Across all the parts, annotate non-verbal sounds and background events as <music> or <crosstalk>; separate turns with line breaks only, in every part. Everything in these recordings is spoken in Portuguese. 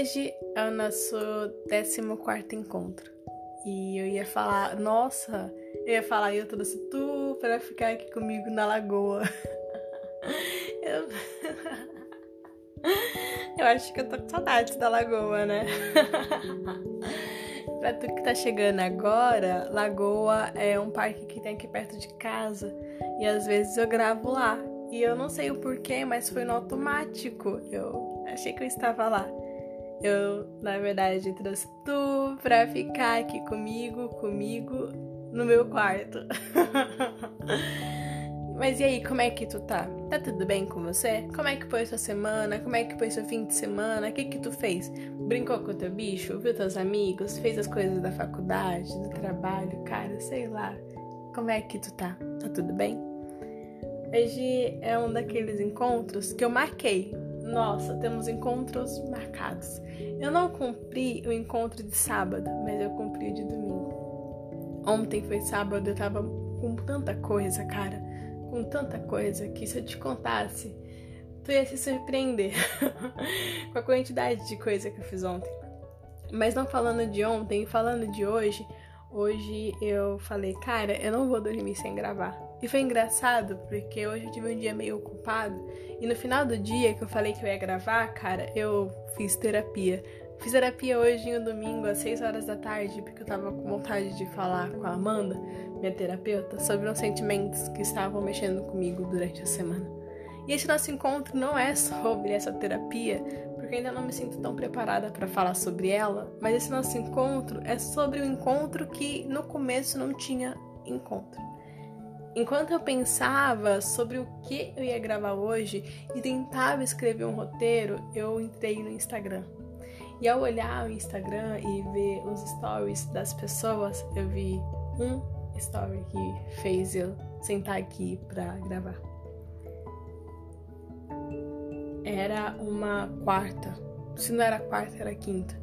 Hoje é o nosso 14 encontro. E eu ia falar, nossa, eu ia falar, eu trouxe tu para ficar aqui comigo na lagoa. <laughs> Eu... <laughs> eu acho que eu tô com saudades da lagoa, né? <laughs> pra tu que tá chegando agora, Lagoa é um parque que tem aqui perto de casa. E às vezes eu gravo lá. E eu não sei o porquê, mas foi no automático. Eu achei que eu estava lá. Eu, na verdade, trouxe tu pra ficar aqui comigo, comigo, no meu quarto. <laughs> Mas e aí, como é que tu tá? Tá tudo bem com você? Como é que foi sua semana? Como é que foi seu fim de semana? O que que tu fez? Brincou com o teu bicho? Viu teus amigos? Fez as coisas da faculdade, do trabalho? Cara, sei lá. Como é que tu tá? Tá tudo bem? Hoje é um daqueles encontros que eu marquei nossa, temos encontros marcados. Eu não cumpri o encontro de sábado, mas eu cumpri o de domingo. Ontem foi sábado, eu tava com tanta coisa, cara. Com tanta coisa que se eu te contasse, tu ia se surpreender <laughs> com a quantidade de coisa que eu fiz ontem. Mas não falando de ontem, falando de hoje, hoje eu falei, cara, eu não vou dormir sem gravar. E foi engraçado porque hoje eu tive um dia meio ocupado e no final do dia que eu falei que eu ia gravar, cara, eu fiz terapia. Fiz terapia hoje no domingo às 6 horas da tarde porque eu tava com vontade de falar com a Amanda, minha terapeuta, sobre os sentimentos que estavam mexendo comigo durante a semana. E esse nosso encontro não é sobre essa terapia, porque ainda não me sinto tão preparada para falar sobre ela, mas esse nosso encontro é sobre o encontro que no começo não tinha encontro. Enquanto eu pensava sobre o que eu ia gravar hoje e tentava escrever um roteiro, eu entrei no Instagram. E ao olhar o Instagram e ver os stories das pessoas, eu vi um story que fez eu sentar aqui para gravar. Era uma quarta. Se não era quarta, era quinta.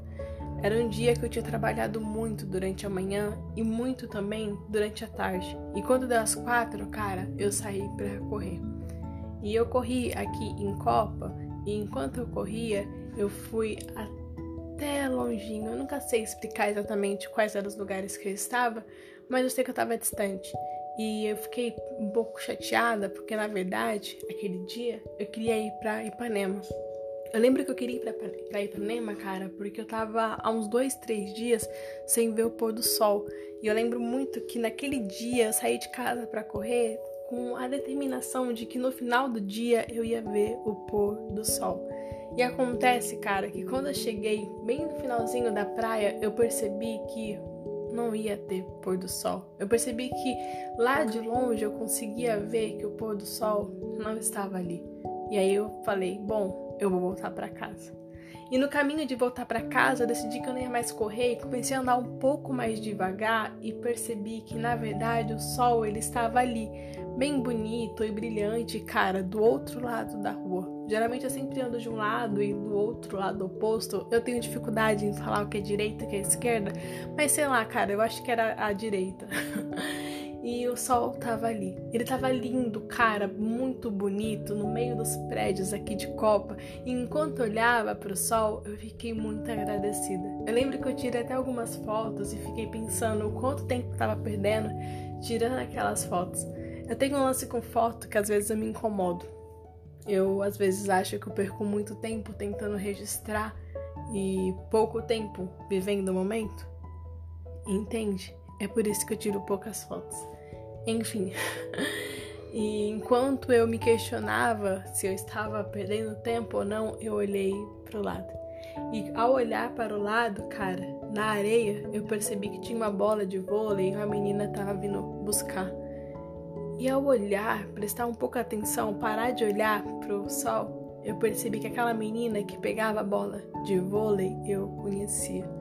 Era um dia que eu tinha trabalhado muito durante a manhã e muito também durante a tarde. E quando deu as quatro, cara, eu saí para correr. E eu corri aqui em Copa, e enquanto eu corria, eu fui até longinho. Eu nunca sei explicar exatamente quais eram os lugares que eu estava, mas eu sei que eu estava distante. E eu fiquei um pouco chateada, porque na verdade, aquele dia, eu queria ir para Ipanema. Eu lembro que eu queria ir pra, pra Ipanema, cara, porque eu tava há uns dois, três dias sem ver o pôr do sol. E eu lembro muito que naquele dia eu saí de casa para correr com a determinação de que no final do dia eu ia ver o pôr do sol. E acontece, cara, que quando eu cheguei bem no finalzinho da praia, eu percebi que não ia ter pôr do sol. Eu percebi que lá de longe eu conseguia ver que o pôr do sol não estava ali. E aí eu falei, bom, eu vou voltar para casa. E no caminho de voltar para casa, eu decidi que eu não ia mais correr e comecei a andar um pouco mais devagar e percebi que na verdade o sol ele estava ali, bem bonito e brilhante, cara, do outro lado da rua. Geralmente eu sempre ando de um lado e do outro lado oposto. Eu tenho dificuldade em falar o que é direita o que é esquerda, mas sei lá, cara, eu acho que era a direita. <laughs> e o sol tava ali. Ele tava lindo, cara, muito bonito, no meio dos prédios aqui de Copa. E enquanto olhava para o sol, eu fiquei muito agradecida. Eu lembro que eu tirei até algumas fotos e fiquei pensando o quanto tempo eu tava perdendo tirando aquelas fotos. Eu tenho um lance com foto que às vezes eu me incomodo. Eu às vezes acho que eu perco muito tempo tentando registrar e pouco tempo vivendo o momento. Entende? É por isso que eu tiro poucas fotos. Enfim. <laughs> E enquanto eu me questionava se eu estava perdendo tempo ou não, eu olhei para o lado. E ao olhar para o lado, cara, na areia, eu percebi que tinha uma bola de vôlei e uma menina estava vindo buscar. E ao olhar, prestar um pouco atenção, parar de olhar para o sol, eu percebi que aquela menina que pegava a bola de vôlei eu conhecia.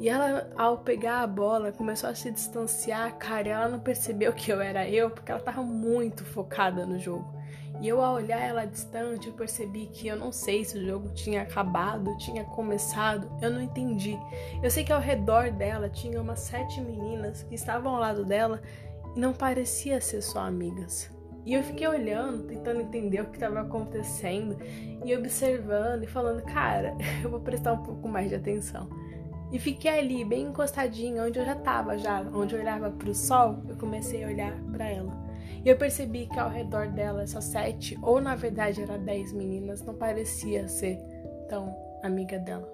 E ela, ao pegar a bola, começou a se distanciar, cara, ela não percebeu que eu era eu, porque ela tava muito focada no jogo. E eu, ao olhar ela distante, eu percebi que eu não sei se o jogo tinha acabado, tinha começado, eu não entendi. Eu sei que ao redor dela tinha umas sete meninas que estavam ao lado dela e não parecia ser só amigas. E eu fiquei olhando, tentando entender o que estava acontecendo e observando e falando, cara, <laughs> eu vou prestar um pouco mais de atenção. E fiquei ali, bem encostadinha, onde eu já tava já, onde eu olhava para o sol, eu comecei a olhar para ela. E eu percebi que ao redor dela, essas sete, ou na verdade era dez meninas, não parecia ser tão amiga dela,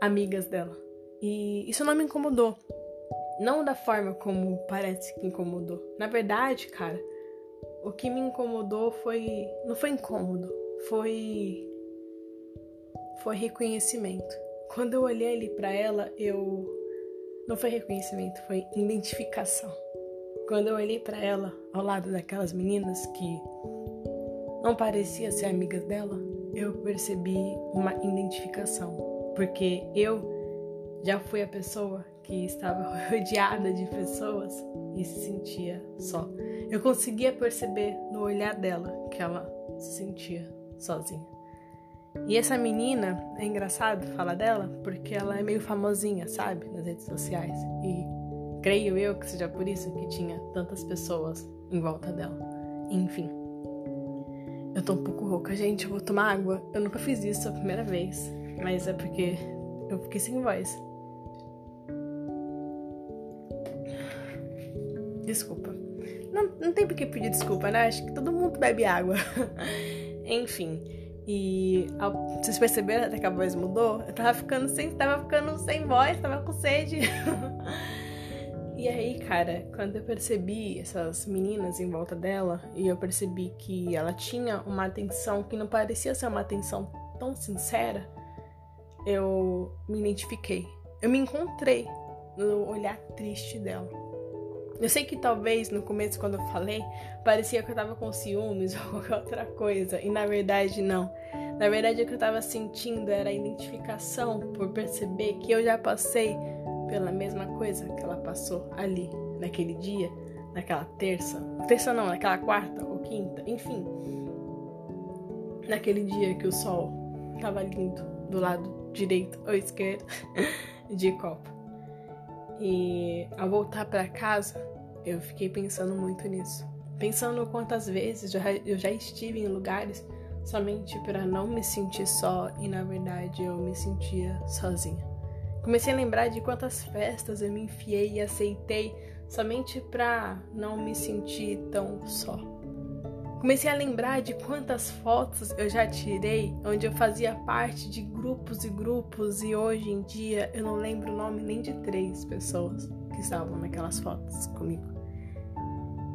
amigas dela. E isso não me incomodou. Não da forma como parece que incomodou. Na verdade, cara, o que me incomodou foi. Não foi incômodo, foi. Foi reconhecimento. Quando eu olhei ali para ela, eu. Não foi reconhecimento, foi identificação. Quando eu olhei para ela ao lado daquelas meninas que não parecia ser amigas dela, eu percebi uma identificação, porque eu já fui a pessoa que estava <laughs> rodeada de pessoas e se sentia só. Eu conseguia perceber no olhar dela que ela se sentia sozinha. E essa menina, é engraçado falar dela, porque ela é meio famosinha, sabe, nas redes sociais. E creio eu que seja por isso que tinha tantas pessoas em volta dela. Enfim. Eu tô um pouco rouca, gente, eu vou tomar água. Eu nunca fiz isso a primeira vez, mas é porque eu fiquei sem voz. Desculpa. Não, não tem por que pedir desculpa, né? Acho que todo mundo bebe água. <laughs> Enfim. E vocês perceberam até que a voz mudou? Eu tava ficando sem, tava ficando sem voz, tava com sede. <laughs> e aí, cara, quando eu percebi essas meninas em volta dela e eu percebi que ela tinha uma atenção que não parecia ser uma atenção tão sincera, eu me identifiquei. Eu me encontrei no olhar triste dela. Eu sei que talvez no começo, quando eu falei, parecia que eu tava com ciúmes <laughs> ou qualquer outra coisa, e na verdade não. Na verdade, o que eu tava sentindo era a identificação por perceber que eu já passei pela mesma coisa que ela passou ali, naquele dia, naquela terça. Terça não, naquela quarta ou quinta, enfim. Naquele dia que o sol tava lindo do lado direito ou esquerdo <laughs> de copa. E ao voltar para casa, eu fiquei pensando muito nisso. Pensando quantas vezes eu já estive em lugares somente para não me sentir só e na verdade eu me sentia sozinha. Comecei a lembrar de quantas festas eu me enfiei e aceitei somente para não me sentir tão só. Comecei a lembrar de quantas fotos eu já tirei onde eu fazia parte de grupos e grupos e hoje em dia eu não lembro o nome nem de três pessoas que estavam naquelas fotos comigo.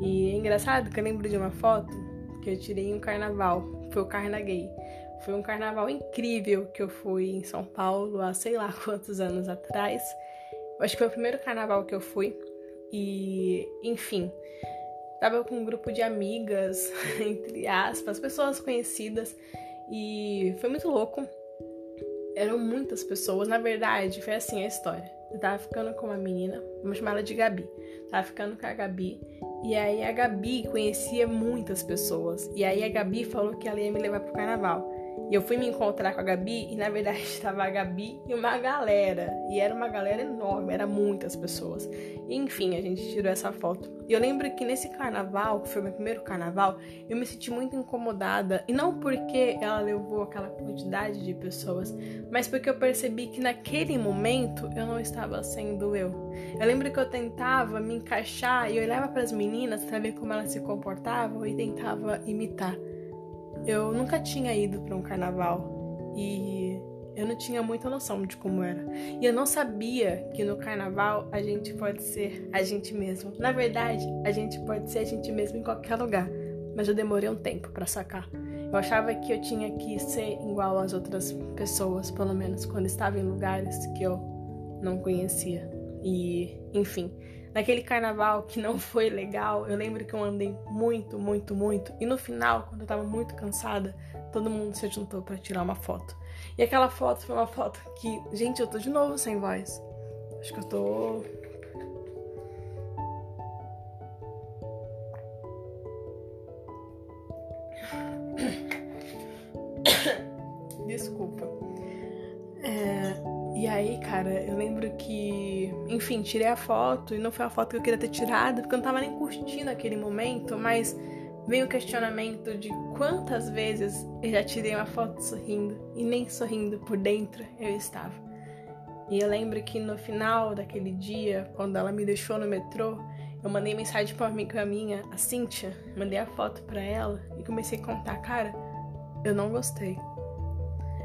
E é engraçado que eu lembro de uma foto que eu tirei em um carnaval, foi o Carnaguei. Foi um carnaval incrível que eu fui em São Paulo há sei lá <laughs> quantos anos atrás. Eu acho que foi o primeiro carnaval que eu fui. E, enfim, Tava com um grupo de amigas, <laughs> entre aspas, pessoas conhecidas, e foi muito louco. Eram muitas pessoas, na verdade, foi assim a história. Eu tava ficando com uma menina, vamos chamar ela de Gabi. Tava ficando com a Gabi, e aí a Gabi conhecia muitas pessoas. E aí a Gabi falou que ela ia me levar pro carnaval. E eu fui me encontrar com a Gabi e na verdade <laughs> estava a Gabi e uma galera. E era uma galera enorme, era muitas pessoas. E, enfim, a gente tirou essa foto. E eu lembro que nesse carnaval, que foi meu primeiro carnaval, eu me senti muito incomodada. E não porque ela levou aquela quantidade de pessoas, mas porque eu percebi que naquele momento eu não estava sendo eu. Eu lembro que eu tentava me encaixar e olhava para as meninas para ver como elas se comportavam e tentava imitar. Eu nunca tinha ido para um carnaval e eu não tinha muita noção de como era. E eu não sabia que no carnaval a gente pode ser a gente mesmo. Na verdade, a gente pode ser a gente mesmo em qualquer lugar, mas eu demorei um tempo para sacar. Eu achava que eu tinha que ser igual às outras pessoas, pelo menos quando estava em lugares que eu não conhecia. E, enfim, naquele carnaval que não foi legal, eu lembro que eu andei muito, muito, muito. E no final, quando eu tava muito cansada, todo mundo se juntou para tirar uma foto. E aquela foto foi uma foto que, gente, eu tô de novo sem voz. Acho que eu tô <coughs> Desculpa. É, e aí, cara, eu lembro que, enfim, tirei a foto e não foi a foto que eu queria ter tirado, porque eu não tava nem curtindo aquele momento, mas vem o questionamento de quantas vezes eu já tirei uma foto sorrindo e nem sorrindo por dentro eu estava. E eu lembro que no final daquele dia, quando ela me deixou no metrô, eu mandei mensagem para amiga minha, a Cíntia, mandei a foto para ela e comecei a contar, cara, eu não gostei.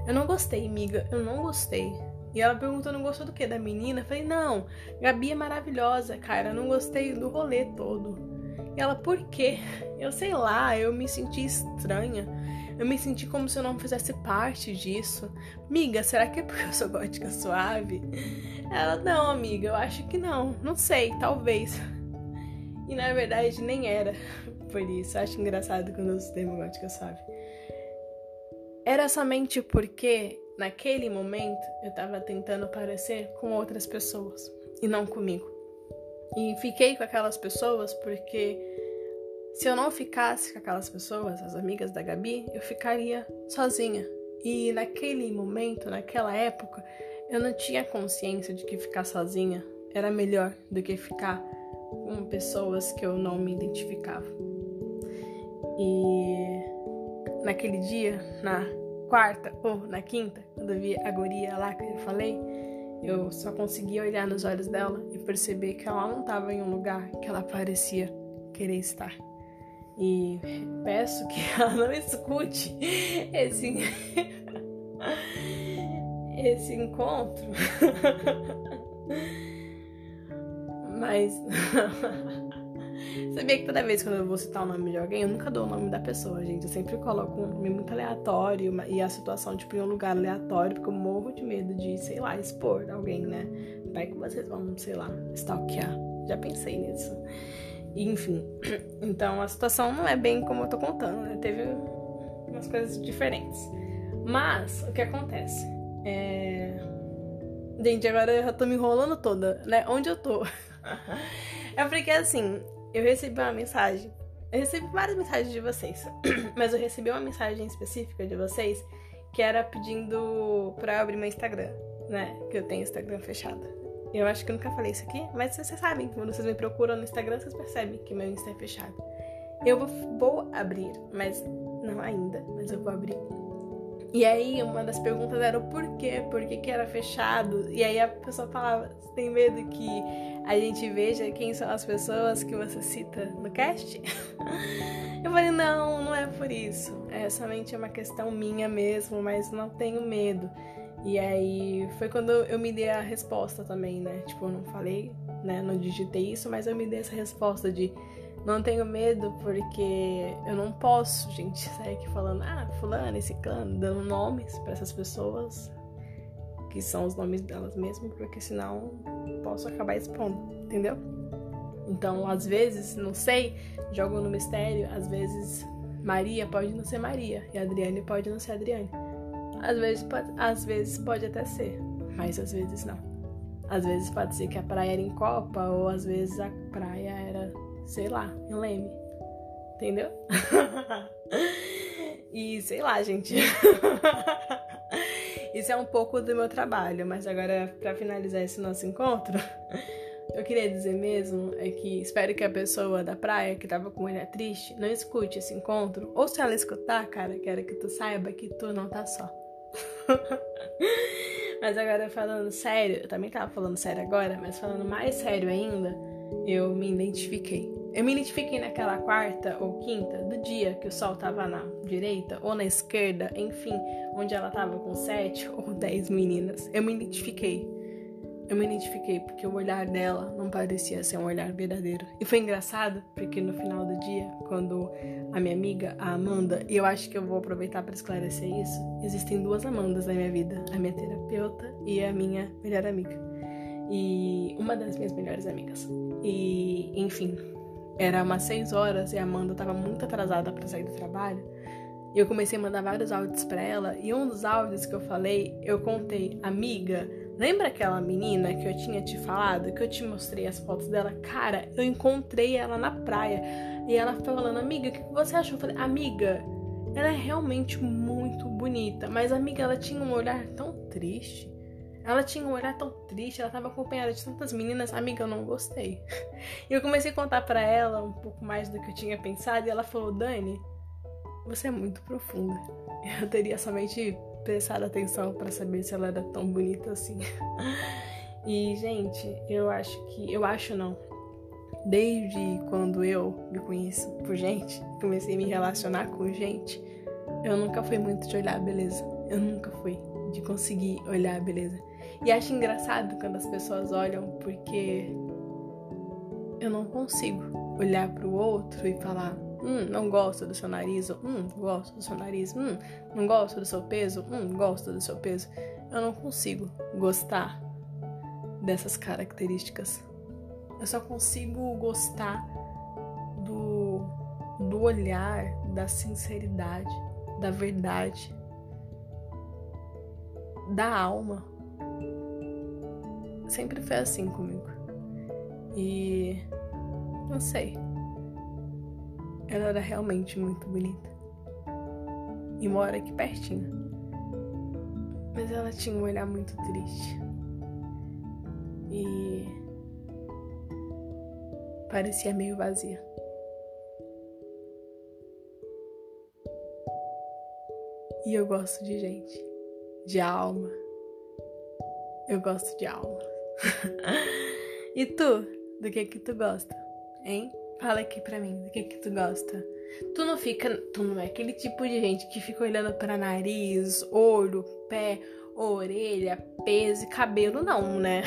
Eu não gostei, amiga, eu não gostei. E ela perguntou, não gostou do que? Da menina? Eu falei, não, Gabi é maravilhosa, cara, não gostei do rolê todo. E ela, por quê? Eu sei lá, eu me senti estranha. Eu me senti como se eu não fizesse parte disso. Miga, será que é porque eu sou gótica suave? Ela, não, amiga, eu acho que não. Não sei, talvez. E na verdade nem era por isso. Eu acho engraçado quando eu uso termo gótica suave. Era somente porque, naquele momento, eu tava tentando parecer com outras pessoas e não comigo. E fiquei com aquelas pessoas porque se eu não ficasse com aquelas pessoas, as amigas da Gabi, eu ficaria sozinha. E naquele momento, naquela época, eu não tinha consciência de que ficar sozinha era melhor do que ficar com pessoas que eu não me identificava. E naquele dia, na quarta ou na quinta, quando eu vi a guria lá que eu falei, eu só conseguia olhar nos olhos dela e perceber que ela não estava em um lugar que ela parecia querer estar. E peço que <laughs> ela não escute esse <laughs> esse encontro. <laughs> Mas Sabia que toda vez que eu vou citar o nome de alguém, eu nunca dou o nome da pessoa, gente. Eu sempre coloco um nome muito aleatório e a situação, tipo, em um lugar aleatório, porque eu morro de medo de, sei lá, expor alguém, né? Vai que vocês vão, sei lá, stalkear. Já pensei nisso. Enfim, <clears throat> então a situação não é bem como eu tô contando, né? Teve umas coisas diferentes. Mas, o que acontece? É... Gente, agora eu já tô me enrolando toda, né? Onde eu tô? <laughs> é porque assim, eu recebi uma mensagem. Eu recebi várias mensagens de vocês, <clears throat> mas eu recebi uma mensagem específica de vocês que era pedindo pra eu abrir meu Instagram, né? Que eu tenho Instagram fechado. Eu acho que eu nunca falei isso aqui, mas vocês sabem, quando vocês me procuram no Instagram, vocês percebem que meu Insta é fechado. Eu vou, vou abrir, mas não ainda, mas eu vou abrir. E aí, uma das perguntas era o porquê, por que, que era fechado. E aí a pessoa falava: Você tem medo que a gente veja quem são as pessoas que você cita no cast? <laughs> Eu falei: Não, não é por isso. É somente uma questão minha mesmo, mas não tenho medo. E aí foi quando eu me dei a resposta também, né? Tipo, eu não falei, né? Não digitei isso, mas eu me dei essa resposta de não tenho medo porque eu não posso, gente, <laughs> sair aqui falando, ah, fulano, esse clã, dando nomes para essas pessoas, que são os nomes delas mesmo, porque senão posso acabar expondo, entendeu? Então, às vezes, não sei, jogo no mistério, às vezes Maria pode não ser Maria e Adriane pode não ser Adriane. Às vezes, pode, às vezes pode até ser, mas às vezes não. Às vezes pode ser que a praia era em Copa, ou às vezes a praia sei lá, em Leme. Entendeu? <laughs> e sei lá, gente. <laughs> Isso é um pouco do meu trabalho, mas agora para finalizar esse nosso encontro, <laughs> eu queria dizer mesmo é que espero que a pessoa da praia que tava com ele triste não escute esse encontro, ou se ela escutar, cara, quero que tu saiba que tu não tá só. mas agora falando sério, eu também tava falando sério agora, mas falando mais sério ainda, eu me identifiquei. Eu me identifiquei naquela quarta ou quinta do dia que o sol estava na direita ou na esquerda, enfim, onde ela estava com sete <laughs> ou dez meninas. Eu me identifiquei. Eu me identifiquei porque o olhar dela não parecia ser um olhar verdadeiro. E foi engraçado porque no final do dia, quando a minha amiga, a Amanda, e eu acho que eu vou aproveitar para esclarecer isso, existem duas Amandas na minha vida: a minha terapeuta e a minha melhor amiga. E uma das minhas melhores amigas. E, enfim, era umas 6 horas e a Amanda tava muito atrasada para sair do trabalho. E eu comecei a mandar vários áudios para ela. E um dos áudios que eu falei, eu contei, amiga, lembra aquela menina que eu tinha te falado, que eu te mostrei as fotos dela? Cara, eu encontrei ela na praia. E ela falando, amiga, o que você achou? Eu falei, amiga, ela é realmente muito bonita. Mas, amiga, ela tinha um olhar tão triste. Ela tinha um olhar tão triste, ela tava acompanhada de tantas meninas. Amiga, eu não gostei. <laughs> E eu comecei a contar para ela um pouco mais do que eu tinha pensado e ela falou: Dani, você é muito profunda. <laughs> Eu teria somente prestado atenção para saber se ela era tão bonita assim. <laughs> E, gente, eu acho que. Eu acho não. Desde quando eu me conheço por gente, comecei a me relacionar com gente, eu nunca fui muito de olhar a beleza. Eu nunca fui de conseguir olhar a beleza. E acho engraçado quando as pessoas olham porque eu não consigo olhar para o outro e falar: hum, não gosto do seu nariz, ou, hum, gosto do seu nariz, hum, não gosto do seu peso, hum, gosto do seu peso. Eu não consigo gostar dessas características. Eu só consigo gostar do, do olhar, da sinceridade, da verdade, da alma. Sempre foi assim comigo. E não sei. Ela era realmente muito bonita. E mora aqui pertinho. Mas ela tinha um olhar muito triste. E parecia meio vazia. E eu gosto de gente, de alma. Eu gosto de alma. <laughs> e tu, do que que tu gosta? Hein? Fala aqui pra mim, do que que tu gosta? Tu não fica, tu não é aquele tipo de gente que fica olhando para nariz, olho, pé, orelha, peso e cabelo, não, né?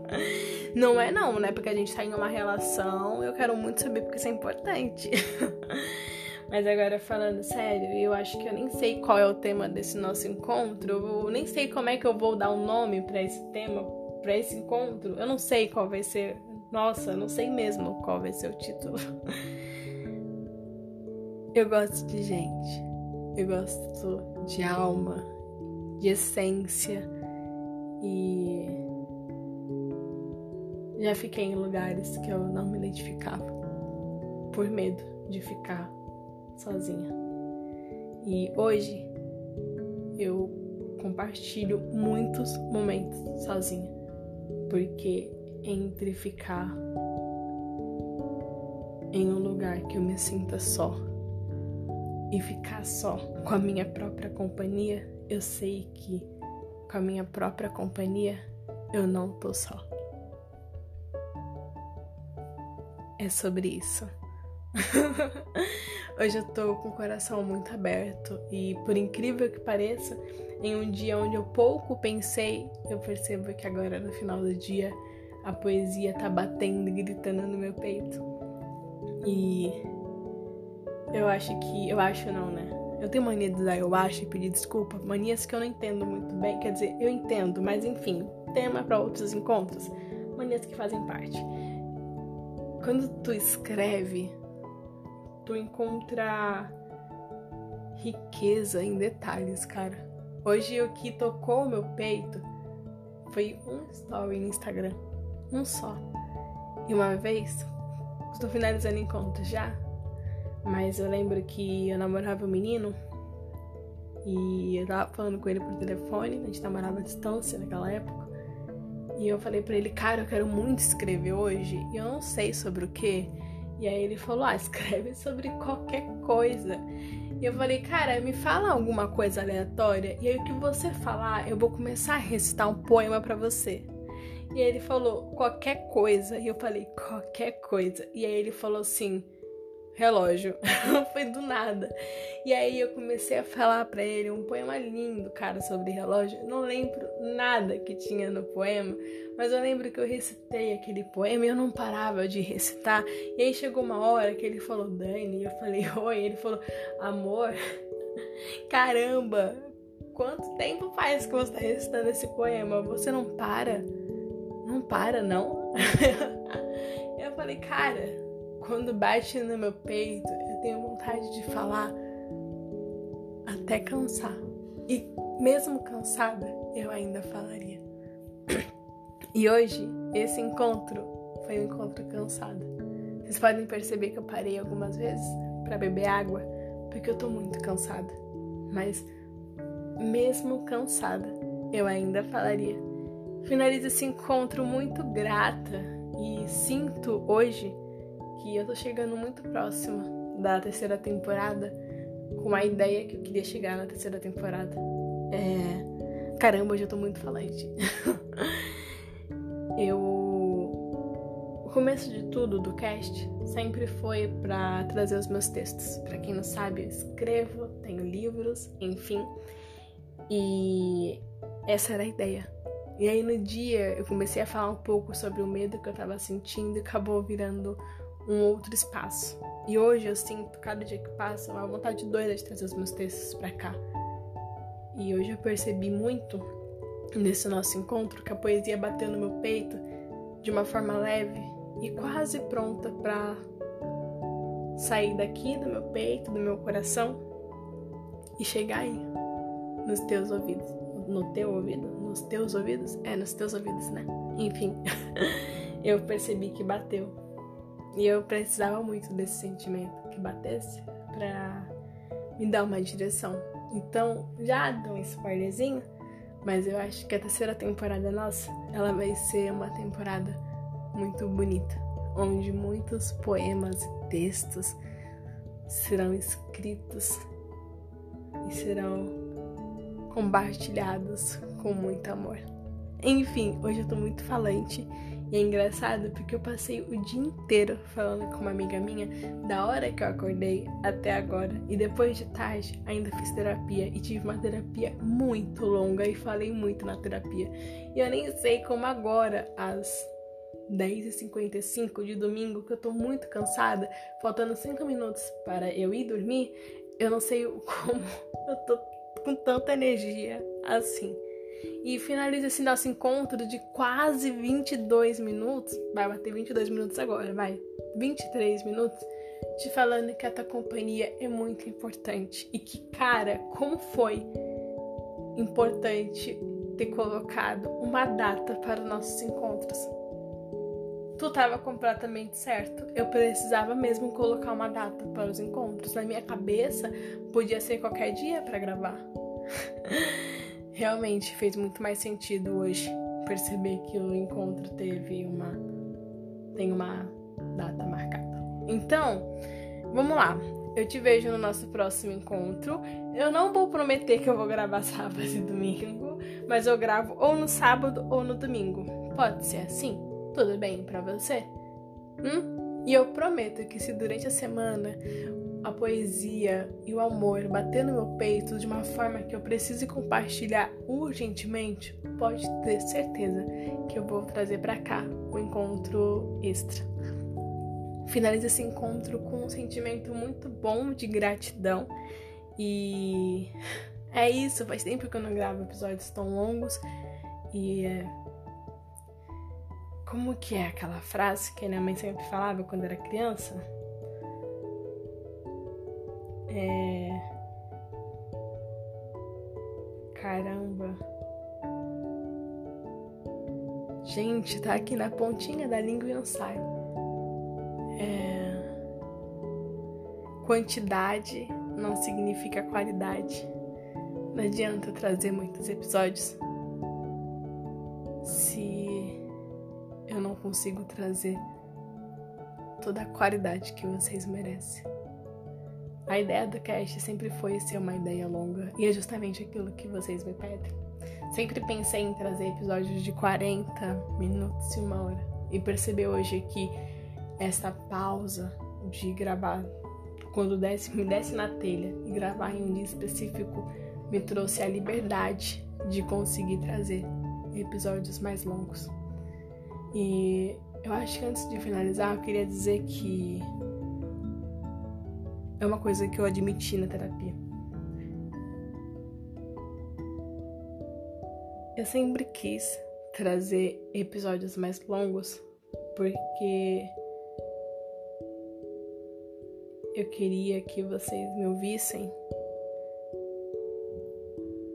<laughs> não é não, né? Porque a gente tá em uma relação, eu quero muito saber porque isso é importante. <laughs> Mas agora falando sério, eu acho que eu nem sei qual é o tema desse nosso encontro. Eu nem sei como é que eu vou dar um nome para esse tema, para esse encontro. Eu não sei qual vai ser. Nossa, não sei mesmo qual vai ser o título. <laughs> Eu gosto de gente. Eu gosto de alma, de essência e já fiquei em lugares que eu não me identificava por medo de ficar sozinha. E hoje eu compartilho muitos momentos sozinha, porque entre ficar em um lugar que eu me sinta só e ficar só com a minha própria companhia, eu sei que com a minha própria companhia eu não tô só. É sobre isso. <laughs> Hoje eu tô com o coração muito aberto e, por incrível que pareça, em um dia onde eu pouco pensei, eu percebo que agora no final do dia a poesia tá batendo e gritando no meu peito. E eu acho que. Eu acho não, né? Eu tenho mania de usar eu acho e pedir desculpa. Manias que eu não entendo muito bem. Quer dizer, eu entendo, mas enfim, tema para outros encontros. Manias que fazem parte. Quando tu escreve, tu encontra riqueza em detalhes, cara. Hoje o que tocou o meu peito foi um story no Instagram. Um só. E uma vez, estou finalizando o encontro já, mas eu lembro que eu namorava um menino e eu tava falando com ele por telefone, a gente namorava à distância naquela época. E eu falei para ele, cara, eu quero muito escrever hoje e eu não sei sobre o que. E aí ele falou: Ah, escreve sobre qualquer coisa. E eu falei, cara, me fala alguma coisa aleatória. E aí o que você falar, eu vou começar a recitar um poema para você. E aí ele falou, qualquer coisa. E eu falei, qualquer coisa. E aí ele falou assim, relógio. <laughs> Foi do nada. E aí eu comecei a falar para ele um poema lindo, cara, sobre relógio. Não lembro nada que tinha no poema, mas eu lembro que eu recitei aquele poema e eu não parava de recitar. E aí chegou uma hora que ele falou, Dani, e eu falei, <laughs> oi. E ele falou, amor, <laughs> caramba, quanto tempo faz que você está recitando esse poema? Você não para? Não para, não? eu falei, cara quando bate no meu peito, eu tenho vontade de falar até cansar. E mesmo cansada, eu ainda falaria. E hoje, esse encontro foi um encontro cansado. Vocês podem perceber que eu parei algumas vezes para beber água, porque eu tô muito cansada. Mas mesmo cansada, eu ainda falaria. finalizo esse encontro muito grata e sinto hoje que eu tô chegando muito próxima da terceira temporada com a ideia que eu queria chegar na terceira temporada. É... Caramba, hoje eu tô muito falante. <laughs> eu. O começo de tudo do cast sempre foi para trazer os meus textos. Para quem não sabe, eu escrevo, tenho livros, enfim. E essa era a ideia. E aí no dia eu comecei a falar um pouco sobre o medo que eu tava sentindo e acabou virando um outro espaço. E hoje eu sinto, cada dia que passa, uma vontade doida de trazer os meus textos para cá. E hoje eu percebi muito nesse nosso encontro que a poesia bateu no meu peito de uma forma leve e quase pronta para sair daqui do meu peito, do meu coração e chegar aí nos teus ouvidos, no teu ouvido, nos teus ouvidos, é nos teus ouvidos, né? Enfim, <laughs> eu percebi que bateu e eu precisava muito desse sentimento que batesse para me dar uma direção. Então, já dou um spoilerzinho, mas eu acho que a terceira temporada nossa, ela vai ser uma temporada muito bonita, onde muitos poemas e textos serão escritos e serão compartilhados com muito amor. Enfim, hoje eu tô muito falante e é engraçado porque eu passei o dia inteiro falando com uma amiga minha da hora que eu acordei até agora. E depois de tarde ainda fiz terapia e tive uma terapia muito longa e falei muito na terapia. E eu nem sei como agora, às 10h55 de domingo, que eu tô muito cansada, faltando 5 minutos para eu ir dormir, eu não sei como <laughs> eu tô com tanta energia assim. E finaliza esse nosso encontro de quase 22 minutos. Vai bater 22 minutos agora, vai. 23 minutos. Te falando que a tua companhia é muito importante. E que, cara, como foi importante ter colocado uma data para os nossos encontros. Tu estava completamente certo. Eu precisava mesmo colocar uma data para os encontros. Na minha cabeça, podia ser qualquer dia para gravar. <laughs> realmente fez muito mais sentido hoje perceber que o encontro teve uma tem uma data marcada. Então, vamos lá. Eu te vejo no nosso próximo encontro. Eu não vou prometer que eu vou gravar <laughs> sábado e domingo, mas eu gravo ou no sábado ou no domingo. Pode ser assim? Tudo bem para você? Hum? E eu prometo que se durante a semana a poesia e o amor bater no meu peito de uma forma que eu precise compartilhar urgentemente, pode ter certeza que eu vou trazer para cá um encontro extra. Finalize esse encontro com um sentimento muito bom de gratidão e é isso. Faz tempo que eu não gravo episódios tão longos e é... como que é aquela frase que a minha mãe sempre falava quando era criança? É... Caramba. Gente, tá aqui na pontinha da língua e não sai. É... Quantidade não significa qualidade. Não adianta trazer muitos episódios se eu não consigo trazer toda a qualidade que vocês merecem. A ideia do cast sempre foi ser uma ideia longa e é justamente aquilo que vocês me pedem. Sempre pensei em trazer episódios de 40 minutos e uma hora e perceber hoje que essa pausa de gravar quando desce, me desce na telha e gravar em um dia específico me trouxe a liberdade de conseguir trazer episódios mais longos. E eu acho que antes de finalizar, eu queria dizer que é uma coisa que eu admiti na terapia. Eu sempre quis trazer episódios mais longos porque eu queria que vocês me ouvissem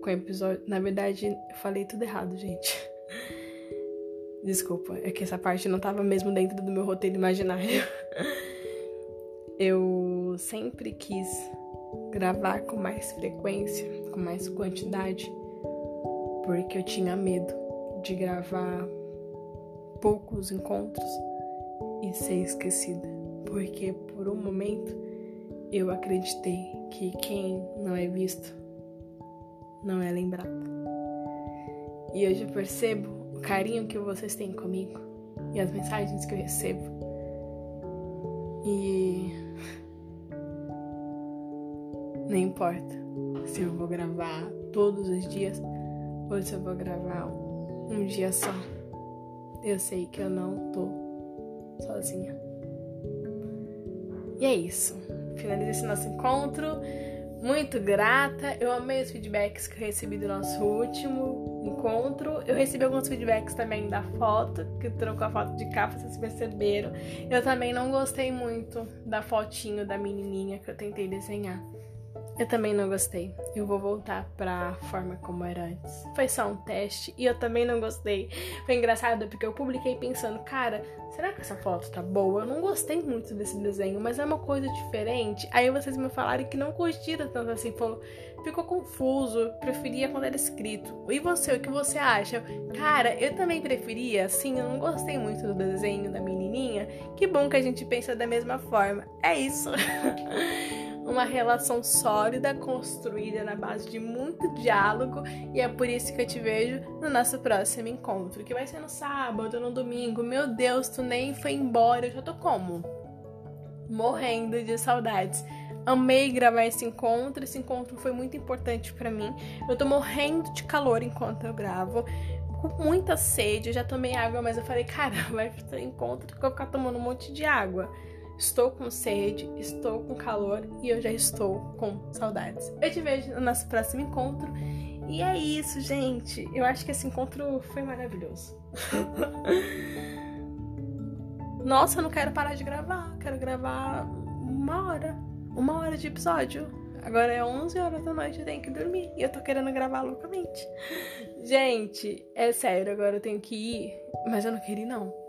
com episódio. Na verdade, eu falei tudo errado, gente. <laughs> Desculpa, é que essa parte não tava mesmo dentro do meu roteiro imaginário. <laughs> Eu sempre quis gravar com mais frequência, com mais quantidade, porque eu tinha medo de gravar poucos encontros e ser esquecida, porque por um momento eu acreditei que quem não é visto não é lembrado. E hoje eu percebo o carinho que vocês têm comigo e as mensagens que eu recebo. E não importa se eu vou gravar todos os dias ou se eu vou gravar um dia só. Eu sei que eu não tô sozinha. E é isso. Finaliza esse nosso encontro. Muito grata. Eu amei os feedbacks que eu recebi do nosso último encontro. Eu recebi alguns feedbacks também da foto, que trocou a foto de capa, vocês perceberam. Eu também não gostei muito da fotinho da menininha que eu tentei desenhar. Eu também não gostei. Eu vou voltar pra forma como era antes. Foi só um teste e eu também não gostei. Foi engraçado porque eu publiquei pensando, cara, será que essa foto tá boa? Eu não gostei muito desse desenho, mas é uma coisa diferente. Aí vocês me falaram que não curtiram tanto assim, falou, ficou confuso, preferia quando era escrito. E você, o que você acha? Cara, eu também preferia, assim, eu não gostei muito do desenho da menininha. Que bom que a gente pensa da mesma forma. É isso. <laughs> uma relação sólida, construída na base de muito diálogo, e é por isso que eu te vejo no nosso próximo encontro, que vai ser no sábado, no domingo. Meu Deus, tu nem foi embora, eu já tô como? Morrendo de saudades. Amei gravar esse encontro, esse encontro foi muito importante para mim. Eu tô morrendo de calor enquanto eu gravo com muita sede, eu já tomei água, mas eu falei, cara, <laughs> vai ter encontro que eu vou ficar tomando um monte de água. Estou com sede, estou com calor e eu já estou com saudades. Eu te vejo no nosso próximo encontro. E é isso, gente. Eu acho que esse encontro foi maravilhoso. <laughs> Nossa, eu não quero parar de gravar. Quero gravar uma hora. Uma hora de episódio. Agora é 11 horas da noite, eu tenho que dormir. E eu tô querendo gravar loucamente. Gente, é sério, agora eu tenho que ir. Mas eu não queria ir, não.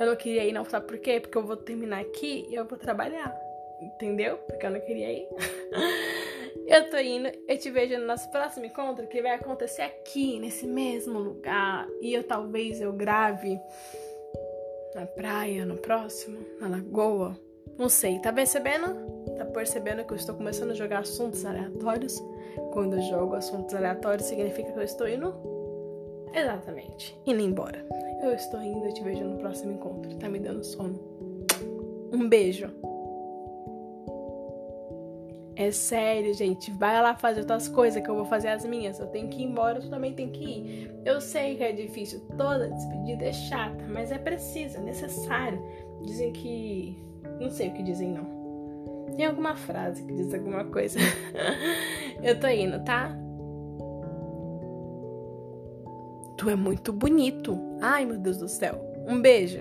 Eu não queria ir, não, sabe por quê? Porque eu vou terminar aqui e eu vou trabalhar. Entendeu? Porque eu não queria ir. <laughs> eu tô indo, eu te vejo no nosso próximo encontro que vai acontecer aqui, nesse mesmo lugar. E eu talvez eu grave na praia, no próximo, na lagoa. Não sei, tá percebendo? Tá percebendo que eu estou começando a jogar assuntos aleatórios? Quando eu jogo assuntos aleatórios, significa que eu estou indo? Exatamente, indo embora. Eu estou indo e te vejo no próximo encontro. Tá me dando sono. Um beijo. É sério, gente. Vai lá fazer outras coisas que eu vou fazer as minhas. Eu tenho que ir embora, tu também tem que ir. Eu sei que é difícil. Toda despedida é chata, mas é preciso, é necessário. Dizem que. Não sei o que dizem, não. Tem alguma frase que diz alguma coisa. <laughs> eu tô indo, tá? Tu é muito bonito. Ai, meu Deus do céu. Um beijo.